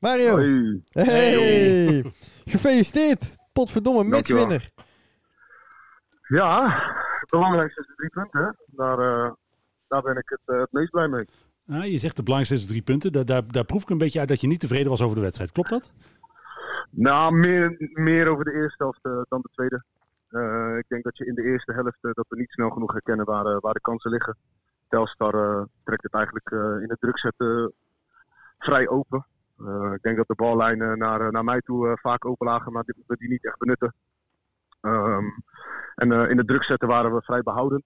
Mario. Hey. Hey. Gefeliciteerd. Potverdomme, matchwinner. Ja, het belangrijkste is de drie punten. Daar, eh, daar ben ik het, eh, het meest blij mee. Ah, je zegt de belangrijkste is drie punten. Daar, daar, daar proef ik een beetje uit dat je niet tevreden was over de wedstrijd. Klopt dat? Nou, meer, meer over de eerste helft dan de tweede. Eh, ik denk dat je in de eerste helft dat we niet snel genoeg herkennen waar, waar de kansen liggen. Telstar eh, trekt het eigenlijk eh, in het druk zetten vrij open. Eh, ik denk dat de ballijnen naar, eh, naar mij toe eh, vaak open lagen, maar die, we die niet echt benutten. Ehm, en in het druk zetten waren we vrij behoudend.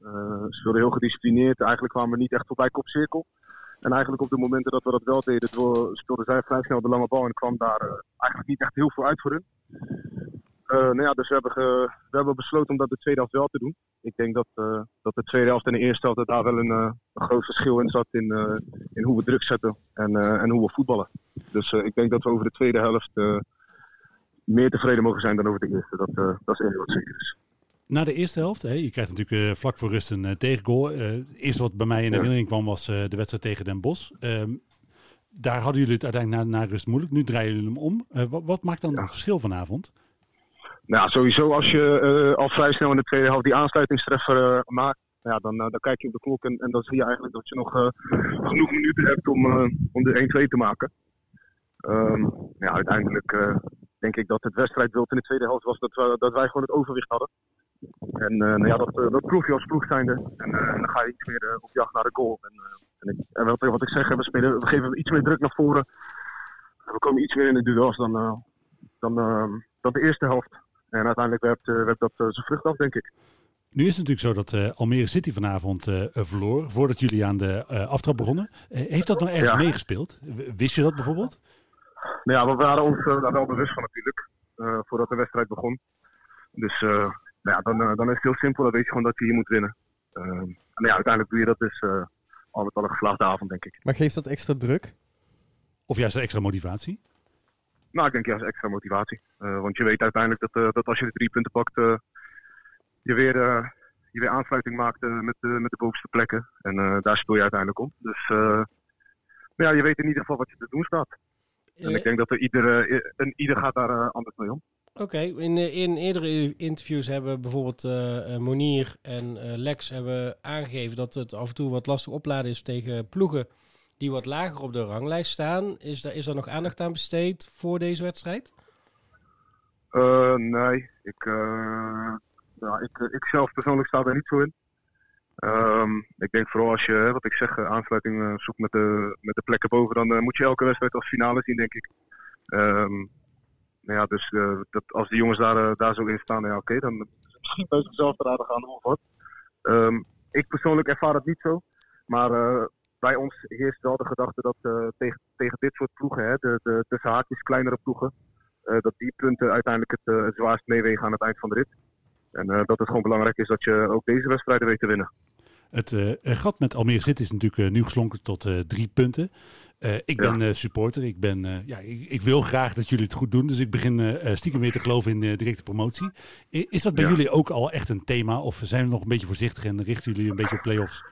Eh, ze speelden heel gedisciplineerd. Eigenlijk kwamen we niet echt voorbij kopcirkel. En eigenlijk op de momenten dat we dat wel deden, speelden zij vrij snel de lange bal en kwam daar eigenlijk niet echt heel veel uit voor hun. Nou ja, dus we hebben, we hebben besloten om dat de tweede helft wel te doen. Ik denk dat, dat de tweede helft en de eerste helft daar wel een, groot verschil in zat in, in hoe we druk zetten en, eh, en hoe we voetballen. Dus eh, ik denk dat we over de tweede helft eh, meer tevreden mogen zijn dan over de eerste. Dat, dat is één wat zeker is. Na de eerste helft, hè, je krijgt natuurlijk vlak voor rust een tegengoal. Het eerste wat bij mij in Ja. herinnering kwam was de wedstrijd tegen Den Bosch. Ehm, daar hadden jullie het uiteindelijk na, na rust moeilijk. Nu draaien jullie hem om. Wat, wat maakt dan Ja. het verschil vanavond? Nou, sowieso als je al vrij snel in de tweede helft die aansluitingstreffer maakt, ja, dan, eh, dan kijk je op de klok en, dan zie je eigenlijk dat je nog eh, genoeg minuten hebt om, eh, om de 1-2 te maken. Ehm, ja, uiteindelijk denk ik dat het wedstrijdbeeld in de tweede helft was dat, we, dat wij gewoon het overwicht hadden. En nou ja, dat, dat proef je als ploeg zijnde. En, dan ga je iets meer op jacht naar de goal. En, en, ik, en wat, wat ik zeg, we, spelen, we geven iets meer druk naar voren. We komen iets meer in de duels dan, dan, eh, dan de eerste helft. En uiteindelijk werpt, werpt dat zijn vrucht af, denk ik. Nu is het natuurlijk zo dat eh, Almere City vanavond eh, verloor. Voordat jullie aan de eh, aftrap begonnen. Eh, heeft dat nog ergens Ja. meegespeeld? Wist je dat bijvoorbeeld? Nou ja, we waren ons daar wel bewust van natuurlijk. eh, voordat de wedstrijd begon. Dus eh, nou ja, dan, dan is het heel simpel. Dan weet je gewoon dat je hier moet winnen. Eh, en ja, uiteindelijk doe je dat dus eh, al met al een geslaagde avond, denk ik. Maar geeft dat extra druk? Of juist extra motivatie? Nou, ik denk juist extra motivatie. Eh, want je weet uiteindelijk dat, eh, dat als je de drie punten pakt, eh, je, weer, eh, je weer aansluiting maakt eh, met, de met de bovenste plekken. En eh, daar speel je uiteindelijk om. Dus ja, je weet in ieder geval wat je te doen staat. En ik denk dat er ieder, eh, en ieder gaat daar anders mee om. Oké, in, in eerdere interviews hebben bijvoorbeeld Monier en Lex hebben aangegeven dat het af en toe wat lastig opladen is tegen ploegen die wat lager op de ranglijst staan. Is daar, is daar nog aandacht aan besteed voor deze wedstrijd? Nee, ik, ja, ik, eh, ik zelf persoonlijk sta daar niet zo in. Ehm, ik denk vooral als je, wat ik zeg, eh, aansluiting eh, zoekt met de, met de plekken boven, dan moet je elke wedstrijd als finale zien, denk ik. Ehm, nou ja, dus dat, als die jongens daar, daar zo in staan, ja, oké, dan is het misschien bij zichzelf te raden gaan wat. Ehm, ik persoonlijk ervaar het niet zo, maar bij ons heerst wel de gedachte dat tegen, tegen dit soort ploegen, hè, de, de tussen haakjes kleinere ploegen, dat die punten uiteindelijk het, het zwaarst meewegen aan het eind van de rit. En eh, dat het gewoon belangrijk is dat je ook deze wedstrijden weet te winnen. Het eh, eh, gat met Almere City is natuurlijk nu geslonken tot drie punten. Ik ben supporter. Ik, ben, ja, ik, ik wil graag dat jullie het goed doen. Dus ik begin stiekem weer te geloven in directe promotie. I- is dat bij Ja. jullie ook al echt een thema? Of zijn we nog een beetje voorzichtig en richten jullie een beetje op play-offs?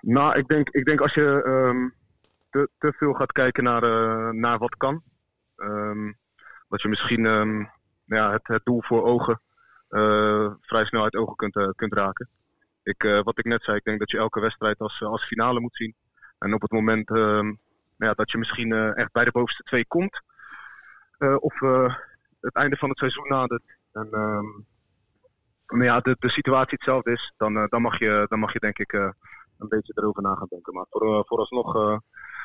Nou, ik denk, ik denk als je ehm, te, te veel gaat kijken naar, naar wat kan, ehm, dat je misschien ehm, nou ja, het, het doel voor ogen vrij snel uit ogen kunt, eh, kunt raken. Ik, eh, wat ik net zei, ik denk dat je elke wedstrijd als, als finale moet zien. En op het moment ehm, nou ja, dat je misschien eh, echt bij de bovenste twee komt, eh, of eh, het einde van het seizoen nadert, en ehm, nou ja, de, de situatie hetzelfde is, dan, eh, dan, mag, je, dan mag je denk ik eh, een beetje erover na gaan denken. Maar voor, eh, vooralsnog eh,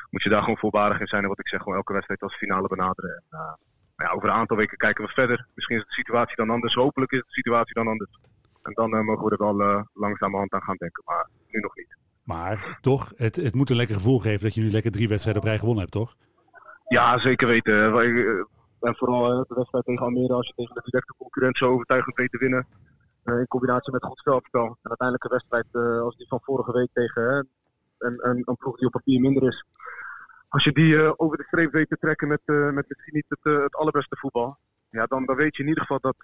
moet je daar gewoon voorbarig in zijn. En wat ik zeg, gewoon elke wedstrijd als finale benaderen. En, eh, ja, over een aantal weken kijken we verder. Misschien is de situatie dan anders. Hopelijk is de situatie dan anders. En dan eh, mogen we er wel eh, langzamerhand aan gaan denken. Maar nu nog niet. Maar toch, het, het moet een lekker gevoel geven dat je nu lekker drie wedstrijden op rij gewonnen hebt, toch? Ja, zeker weten. Eh, En vooral de wedstrijd tegen Almere, als je tegen de directe concurrent zo overtuigend weet te winnen. in combinatie met goed veldspel. En uiteindelijk een wedstrijd als die van vorige week tegen een, een, een ploeg die op papier minder is. Als je die eh, over de streep weet te trekken met, eh, met misschien niet het, eh, het allerbeste voetbal. Ja, dan, dan weet je in ieder geval dat,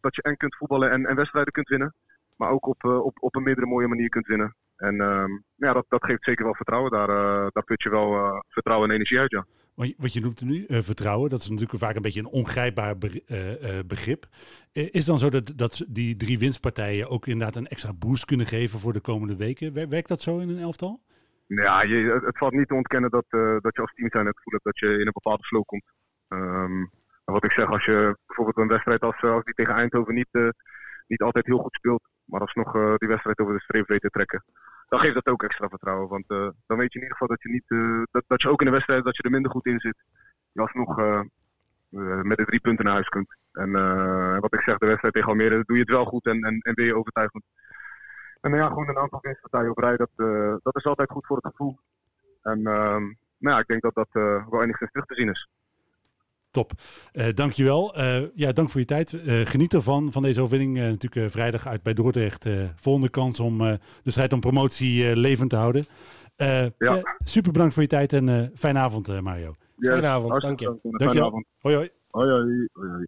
dat je en kunt voetballen en, en wedstrijden kunt winnen. Maar ook op, op, op een meerdere mooie manier kunt winnen. En ehm, ja, dat, dat geeft zeker wel vertrouwen. Daar, daar put je wel vertrouwen en energie uit, ja. wat je, noemt nu, vertrouwen, dat is natuurlijk vaak een beetje een ongrijpbaar be begrip. is dan zo dat, dat die drie winstpartijen ook inderdaad een extra boost kunnen geven voor de komende weken? Werkt dat zo in een elftal? Ja, je, het valt niet te ontkennen dat, dat je als team zijn het gevoel hebt dat je in een bepaalde flow komt. Um, wat ik zeg, als je bijvoorbeeld een wedstrijd als, als die tegen Eindhoven niet, niet altijd heel goed speelt, maar alsnog die wedstrijd over de streep weet te trekken dan geeft dat ook extra vertrouwen. Want uh, dan weet je in ieder geval dat je, niet, uh, dat, dat je ook in de wedstrijd dat je er minder goed in zit. Je alsnog uh, met de drie punten naar huis kunt. En wat ik zeg, de wedstrijd tegen Almere, doe je het wel goed en, en, en ben je overtuigend. En ja, gewoon een aantal winstpartijen op rij, dat, dat is altijd goed voor het gevoel. En ehm, nou ja, ik denk dat dat wel enigszins terug te zien is. Top. Uh, dankjewel. Uh, ja, dank voor je tijd. Uh, geniet ervan, van deze overwinning. natuurlijk vrijdag uit bij Dordrecht. volgende kans om de strijd om promotie levend te houden. Ja. super bedankt voor je tijd en fijne avond, Mario. Ja, fijne avond, dank je. Dank je. Hoi, hoi. Hoi, hoi. hoi, hoi.